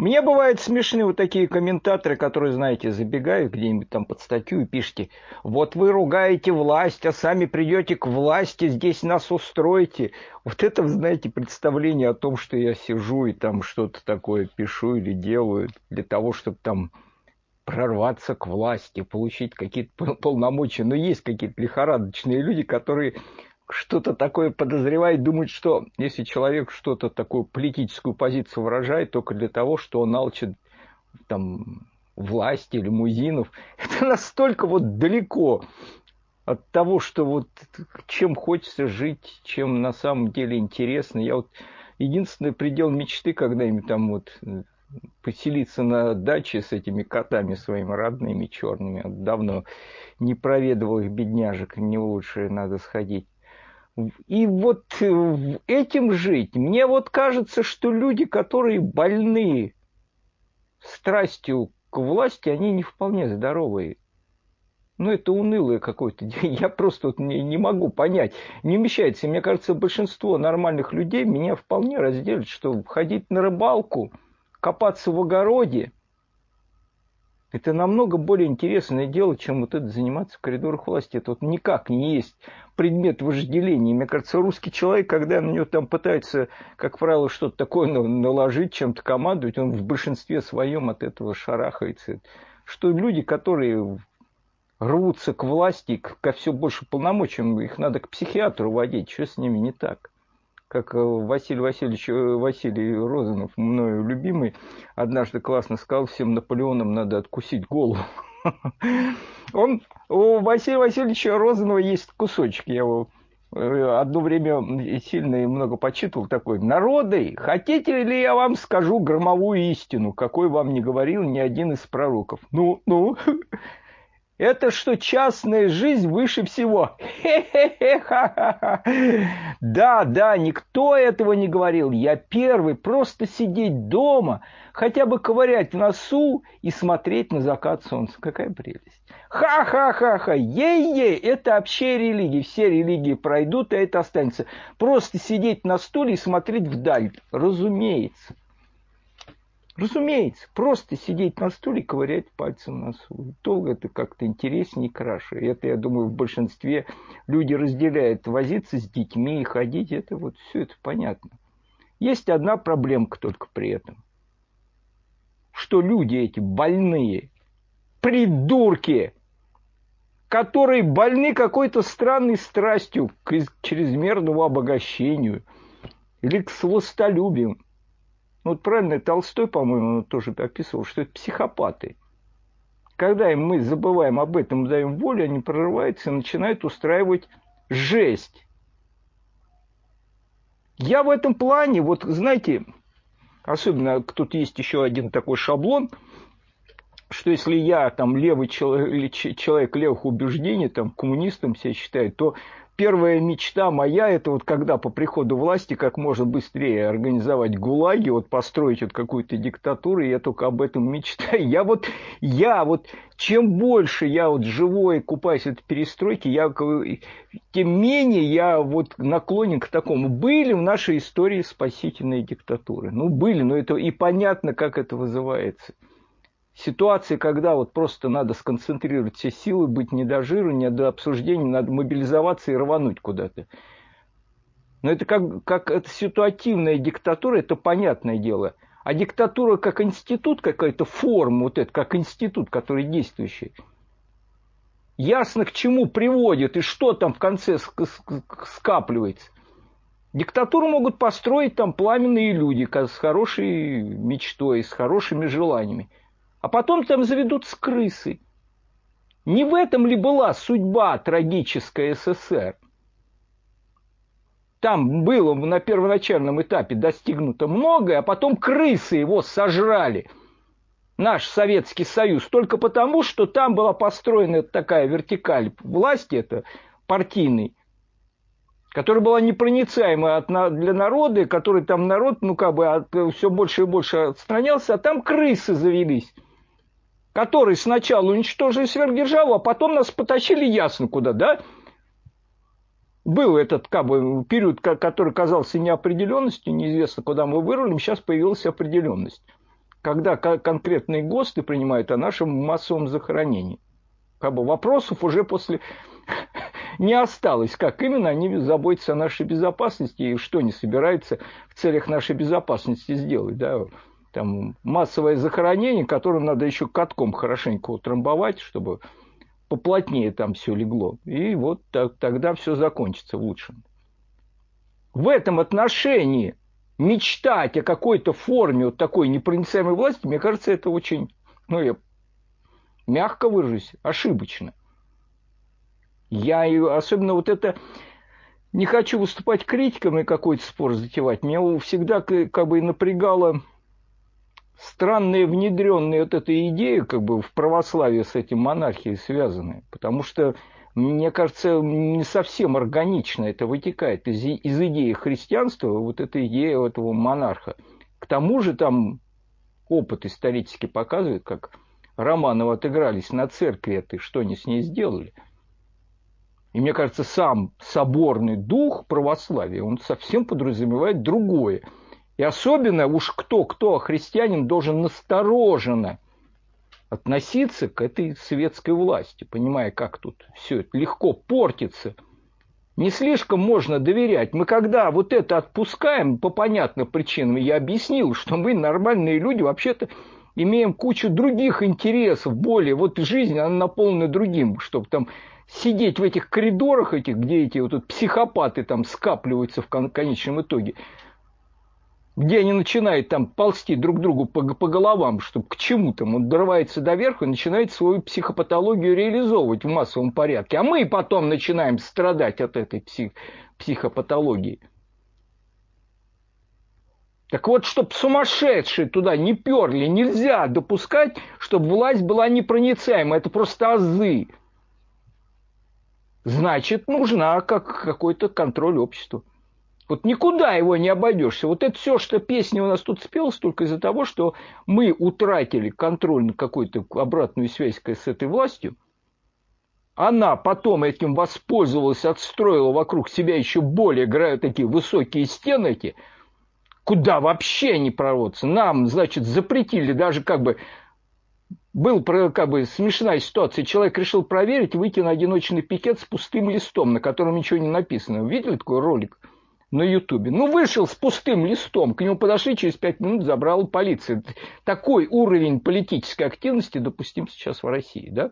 Мне бывают смешные вот такие комментаторы, которые, знаете, забегают где-нибудь там под статью и пишите, вот вы ругаете власть, а сами придете к власти, здесь нас устроите. Вот это, знаете, представление о том, что я сижу и там что-то такое пишу или делаю для того, чтобы там прорваться к власти, получить какие-то полномочия. Но есть какие-то лихорадочные люди, которые что-то такое подозревает, думает, что если человек что-то такую политическую позицию выражает только для того, что он алчит там власти, лимузинов, это настолько вот далеко от того, что вот чем хочется жить, чем на самом деле интересно. Я вот единственный предел мечты когда-нибудь там вот поселиться на даче с этими котами своими родными черными. Давно не проведывал их бедняжек, не лучше надо сходить. И вот э, этим жить. Мне вот кажется, что люди, которые больны страстью к власти, они не вполне здоровые. Ну, это унылое какое-то. Я просто вот не, не могу понять. Не умещается. Мне кажется, большинство нормальных людей меня вполне разделят, что ходить на рыбалку, копаться в огороде – это намного более интересное дело, чем вот это заниматься в коридорах власти. Это вот никак не есть предмет вожделения. Мне кажется, русский человек, когда на него там пытается, как правило, что-то такое наложить, чем-то командовать, он в большинстве своем от этого шарахается. Что люди, которые рвутся к власти, ко все больше полномочиям, их надо к психиатру водить. Что с ними не так? Как э, Василий Васильевич э, Василий Розанов, мною любимый, однажды классно сказал, всем Наполеонам надо откусить голову. Он, у Василия Васильевича Розанова есть кусочек, я его э, одно время сильно и много почитывал такой. Народы, хотите ли я вам скажу громовую истину, какой вам не говорил ни один из пророков? Ну, ну, это что частная жизнь выше всего. Да, да, никто этого не говорил. Я первый. Просто сидеть дома, хотя бы ковырять в носу и смотреть на закат солнца. Какая прелесть. Ха-ха-ха-ха. Ей-ей. Это вообще религии. Все религии пройдут, а это останется. Просто сидеть на стуле и смотреть вдаль. Разумеется. Разумеется, просто сидеть на стуле ковырять пальцем носу. Долго это как-то интереснее и краше. Это, я думаю, в большинстве люди разделяют возиться с детьми и ходить. Это вот все это понятно. Есть одна проблемка только при этом. Что люди эти больные, придурки, которые больны какой-то странной страстью к чрезмерному обогащению или к сластолюбию, ну, вот правильно, Толстой, по-моему, тоже описывал, что это психопаты. Когда мы забываем об этом, даем волю, они прорываются и начинают устраивать жесть. Я в этом плане, вот знаете, особенно тут есть еще один такой шаблон, что если я там левый человек, человек левых убеждений, там коммунистом себя считаю, то первая мечта моя, это вот когда по приходу власти как можно быстрее организовать гулаги, вот построить вот какую-то диктатуру, я только об этом мечтаю. Я вот, я вот, чем больше я вот живой купаюсь в этой перестройке, я, тем менее я вот наклонен к такому. Были в нашей истории спасительные диктатуры. Ну, были, но это и понятно, как это вызывается ситуации, когда вот просто надо сконцентрировать все силы, быть не до жира, не до обсуждения, надо мобилизоваться и рвануть куда-то. Но это как, как это ситуативная диктатура, это понятное дело. А диктатура как институт, какая-то форма, вот это, как институт, который действующий, ясно к чему приводит и что там в конце скапливается. Диктатуру могут построить там пламенные люди с хорошей мечтой, с хорошими желаниями. А потом там заведутся крысы. Не в этом ли была судьба трагической СССР? Там было на первоначальном этапе достигнуто многое, а потом крысы его сожрали. Наш Советский Союз. Только потому, что там была построена такая вертикаль власти, это партийный, которая была непроницаема для народа, который там народ, ну как бы все больше и больше отстранялся, а там крысы завелись которые сначала уничтожили сверхдержаву, а потом нас потащили ясно куда, да? Был этот как бы, период, который казался неопределенностью, неизвестно, куда мы вырвали, сейчас появилась определенность. когда конкретные ГОСТы принимают о нашем массовом захоронении. Как бы вопросов уже после не осталось, как именно они заботятся о нашей безопасности и что они собираются в целях нашей безопасности сделать. Да? Там массовое захоронение, которое надо еще катком хорошенько утрамбовать, чтобы поплотнее там все легло. И вот так, тогда все закончится в лучшем. В этом отношении мечтать о какой-то форме вот такой непроницаемой власти, мне кажется, это очень, ну, я мягко выражусь, ошибочно. Я особенно вот это не хочу выступать критиком и какой-то спор затевать. Меня всегда как бы напрягала странная внедренная вот эта идея как бы в православие с этим монархией связанная. Потому что мне кажется, не совсем органично это вытекает из, из идеи христианства, вот эта идея этого монарха. К тому же там опыт исторически показывает, как Романовы отыгрались на церкви этой, что они с ней сделали. И мне кажется, сам соборный дух православия, он совсем подразумевает другое. И особенно уж кто-кто, а христианин должен настороженно – относиться к этой светской власти, понимая, как тут все это легко портится. Не слишком можно доверять. Мы когда вот это отпускаем по понятным причинам, я объяснил, что мы нормальные люди вообще-то имеем кучу других интересов, более, вот жизнь, она наполнена другим, чтобы там сидеть в этих коридорах этих, где эти вот психопаты там скапливаются в конечном итоге – где они начинают там ползти друг другу по, по головам, чтобы к чему там, он дорывается до верха и начинает свою психопатологию реализовывать в массовом порядке. А мы потом начинаем страдать от этой псих, психопатологии. Так вот, чтобы сумасшедшие туда не перли, нельзя допускать, чтобы власть была непроницаема. Это просто азы. Значит, нужна как какой-то контроль общества. Вот никуда его не обойдешься. Вот это все, что песня у нас тут спелась, только из-за того, что мы утратили контроль на какую-то обратную связь с этой властью. Она потом этим воспользовалась, отстроила вокруг себя еще более такие высокие стены, эти, куда вообще не прорваться. Нам, значит, запретили даже как бы был как бы смешная ситуация. Человек решил проверить, выйти на одиночный пикет с пустым листом, на котором ничего не написано. Видели такой ролик? На Ютубе. Ну, вышел с пустым листом, к нему подошли, через пять минут забрала полиция. Такой уровень политической активности допустим сейчас в России, да?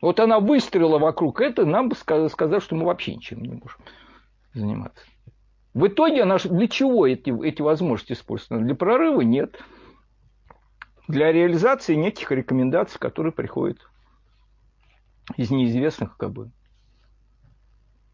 Вот она выстрелила вокруг этого, нам бы сказать, что мы вообще ничем не можем заниматься. В итоге она для чего эти, эти возможности используются? Для прорыва нет. Для реализации неких рекомендаций, которые приходят из неизвестных как бы,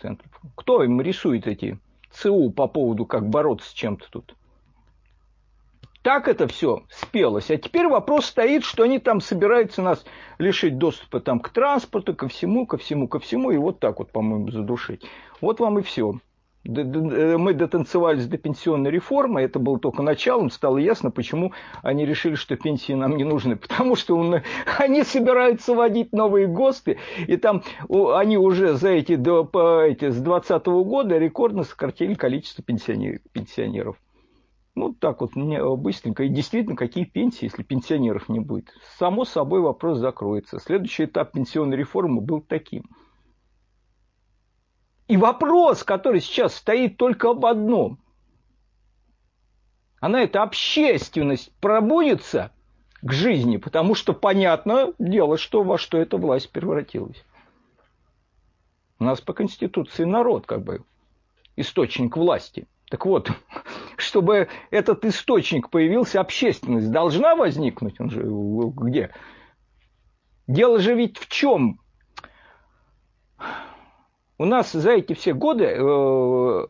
центров. Кто им рисует эти ЦУ по поводу, как бороться с чем-то тут? Так это все спелось. А теперь вопрос стоит, что они там собираются нас лишить доступа там, к транспорту, ко всему, ко всему, ко всему, и вот так вот, по-моему, задушить. Вот вам и все. Э, мы дотанцевались до пенсионной реформы, это было только началом, стало ясно, почему они решили, что пенсии нам не нужны. Потому что он, они собираются вводить новые ГОСТы, и там они уже за эти, до, эти с 2020 года рекордно сократили количество пенсионеров. Ну, так вот, быстренько. И действительно, какие пенсии, если пенсионеров не будет? Само собой вопрос закроется. Следующий этап пенсионной реформы был таким – и вопрос, который сейчас стоит только об одном. Она, эта общественность, пробудется к жизни, потому что понятно дело, что во что эта власть превратилась. У нас по Конституции народ как бы источник власти. Так вот, чтобы этот источник появился, общественность должна возникнуть. Он же где? Дело же ведь в чем? У нас за эти все годы э,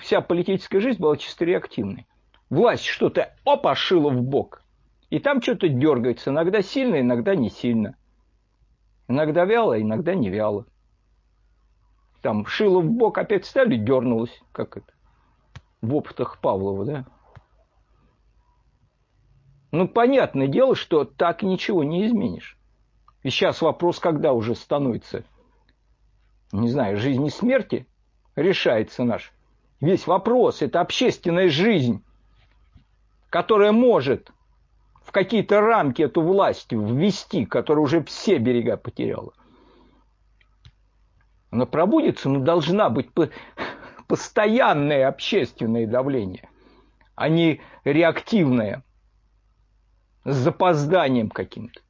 вся политическая жизнь была чисто реактивной. Власть что-то опа шила в бок, и там что-то дергается, иногда сильно, иногда не сильно. Иногда вяло, иногда не вяло. Там шило в бок, опять стали, дернулось, как это, в опытах Павлова, да? Ну, понятное дело, что так ничего не изменишь. И сейчас вопрос, когда уже становится не знаю, жизни и смерти решается наш. Весь вопрос – это общественная жизнь, которая может в какие-то рамки эту власть ввести, которая уже все берега потеряла, она пробудется, но должна быть постоянное общественное давление, а не реактивное, с запозданием каким-то.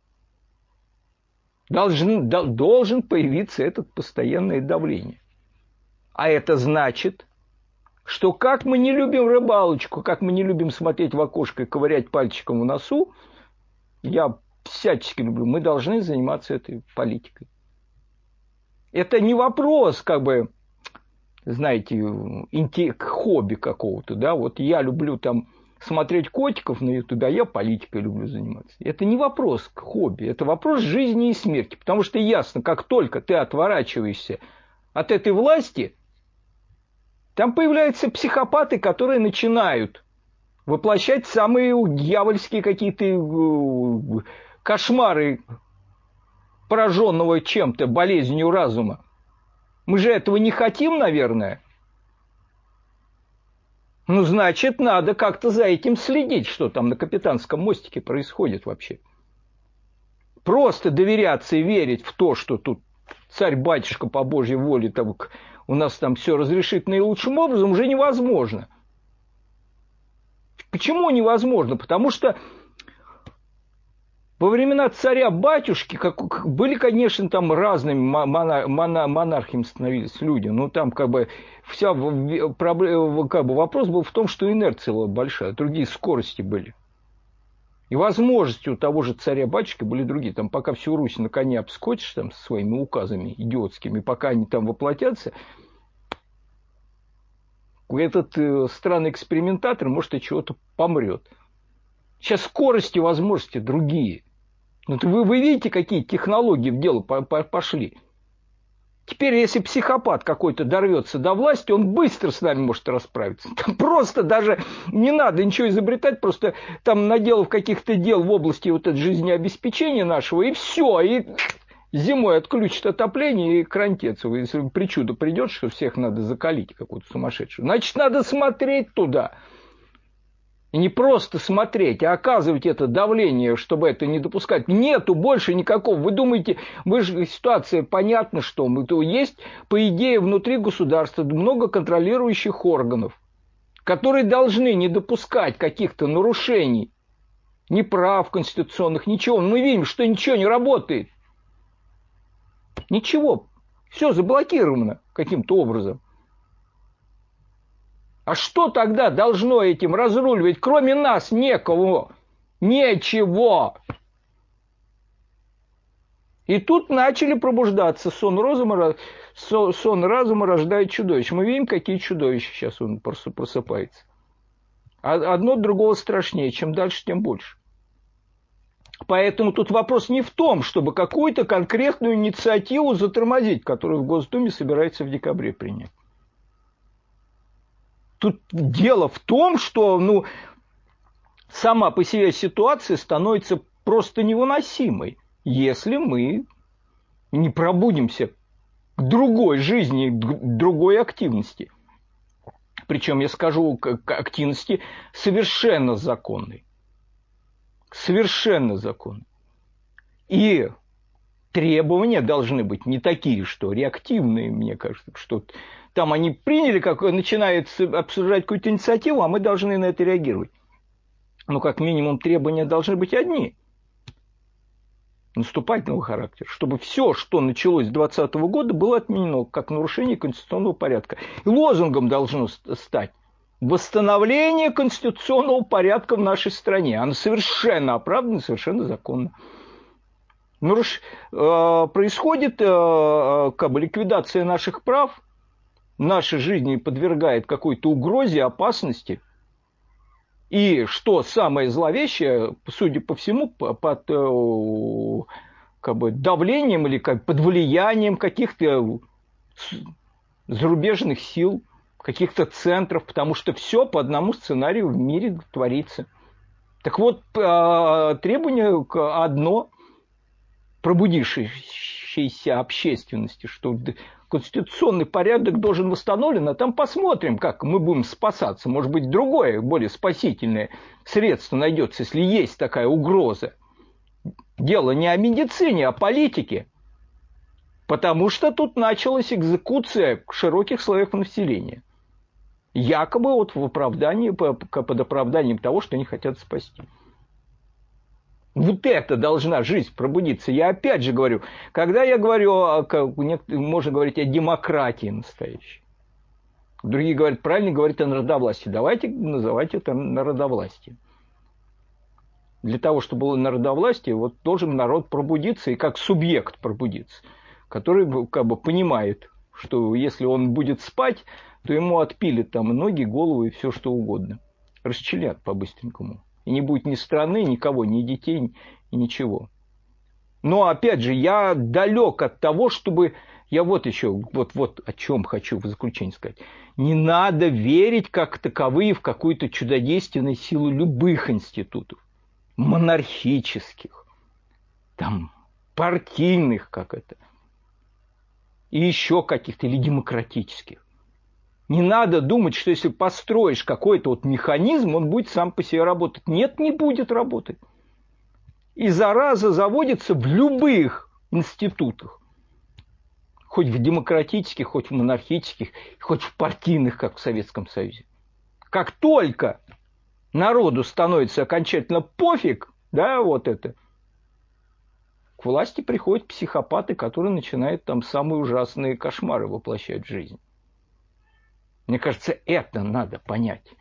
Должен, должен появиться это постоянное давление. А это значит, что как мы не любим рыбалочку, как мы не любим смотреть в окошко и ковырять пальчиком в носу, я всячески люблю, мы должны заниматься этой политикой. Это не вопрос, как бы, знаете, хобби какого-то, да, вот я люблю там смотреть котиков на ютубе, а я политикой люблю заниматься. Это не вопрос к хобби, это вопрос жизни и смерти, потому что ясно, как только ты отворачиваешься от этой власти – там появляются психопаты, которые начинают воплощать самые дьявольские какие-то э, кошмары пораженного чем-то, болезнью разума. Мы же этого не хотим, наверное. Ну, значит, надо как-то за этим следить, что там на капитанском мостике происходит вообще. Просто доверяться и верить в то, что тут царь-батюшка по Божьей воле там у нас там все разрешить наилучшим образом, уже невозможно. Почему невозможно? Потому что во времена царя-батюшки как, были, конечно, там разными монар, монар, становились люди. Но там как бы вся проблема, как бы вопрос был в том, что инерция была большая, другие скорости были. И возможности у того же царя-батюшки были другие. Там пока всю Русь на коне обскочишь там, со своими указами идиотскими, пока они там воплотятся, этот э, странный экспериментатор, может, и чего-то помрет. Сейчас скорости, возможности другие. Вы, вы видите, какие технологии в дело пошли. Теперь, если психопат какой-то дорвется до власти, он быстро с нами может расправиться. Там просто даже не надо ничего изобретать, просто там наделав каких-то дел в области вот этого жизнеобеспечения нашего, и все, и зимой отключит отопление и крантец. Если причуда придет, что всех надо закалить, какую-то сумасшедшую, значит, надо смотреть туда – не просто смотреть, а оказывать это давление, чтобы это не допускать. Нету больше никакого. Вы думаете, вы же ситуация понятна, что мы, то есть, по идее, внутри государства много контролирующих органов, которые должны не допускать каких-то нарушений, ни прав конституционных, ничего. Мы видим, что ничего не работает. Ничего. Все заблокировано каким-то образом. А что тогда должно этим разруливать? Кроме нас некого. Ничего. И тут начали пробуждаться. Сон разума, сон разума рождает чудовищ. Мы видим, какие чудовища сейчас он просыпается. А одно другого страшнее. Чем дальше, тем больше. Поэтому тут вопрос не в том, чтобы какую-то конкретную инициативу затормозить, которую в Госдуме собирается в декабре принять. Тут дело в том, что ну, сама по себе ситуация становится просто невыносимой, если мы не пробудимся к другой жизни, к другой активности. Причем я скажу, к активности совершенно законной. Совершенно законной. И требования должны быть не такие, что реактивные, мне кажется, что там они приняли, как начинают обсуждать какую-то инициативу, а мы должны на это реагировать. Ну, как минимум, требования должны быть одни. Наступательного характера. Чтобы все, что началось с 2020 года, было отменено как нарушение конституционного порядка. И лозунгом должно стать восстановление конституционного порядка в нашей стране. Оно совершенно оправдано, совершенно законно. Наруш... Э, происходит э, э, как бы, ликвидация наших прав – нашей жизни подвергает какой-то угрозе, опасности. И что самое зловещее, судя по всему, под э, как бы, давлением или как, под влиянием каких-то зарубежных сил, каких-то центров, потому что все по одному сценарию в мире творится. Так вот, а, требование одно, пробудившейся общественности, что конституционный порядок должен восстановлен, а там посмотрим, как мы будем спасаться. Может быть, другое, более спасительное средство найдется, если есть такая угроза. Дело не о медицине, а о политике. Потому что тут началась экзекуция широких слоев населения. Якобы вот в оправдании, под оправданием того, что они хотят спасти. Вот это должна жизнь пробудиться. Я опять же говорю, когда я говорю, можно говорить о демократии настоящей. Другие говорят, правильно говорить о народовластии. Давайте называть это народовластие. Для того, чтобы было народовластие, вот должен народ пробудиться и как субъект пробудиться, который как бы понимает, что если он будет спать, то ему отпилят там ноги, голову и все что угодно. Расчленят по-быстренькому. И не будет ни страны, никого, ни детей, и ничего. Но опять же, я далек от того, чтобы... Я вот еще, вот, вот о чем хочу в заключение сказать. Не надо верить как таковые в какую-то чудодейственную силу любых институтов. Монархических, там, партийных, как это. И еще каких-то, или демократических. Не надо думать, что если построишь какой-то вот механизм, он будет сам по себе работать. Нет, не будет работать. И зараза заводится в любых институтах. Хоть в демократических, хоть в монархических, хоть в партийных, как в Советском Союзе. Как только народу становится окончательно пофиг, да, вот это, к власти приходят психопаты, которые начинают там самые ужасные кошмары воплощать в жизнь. Мне кажется, это надо понять.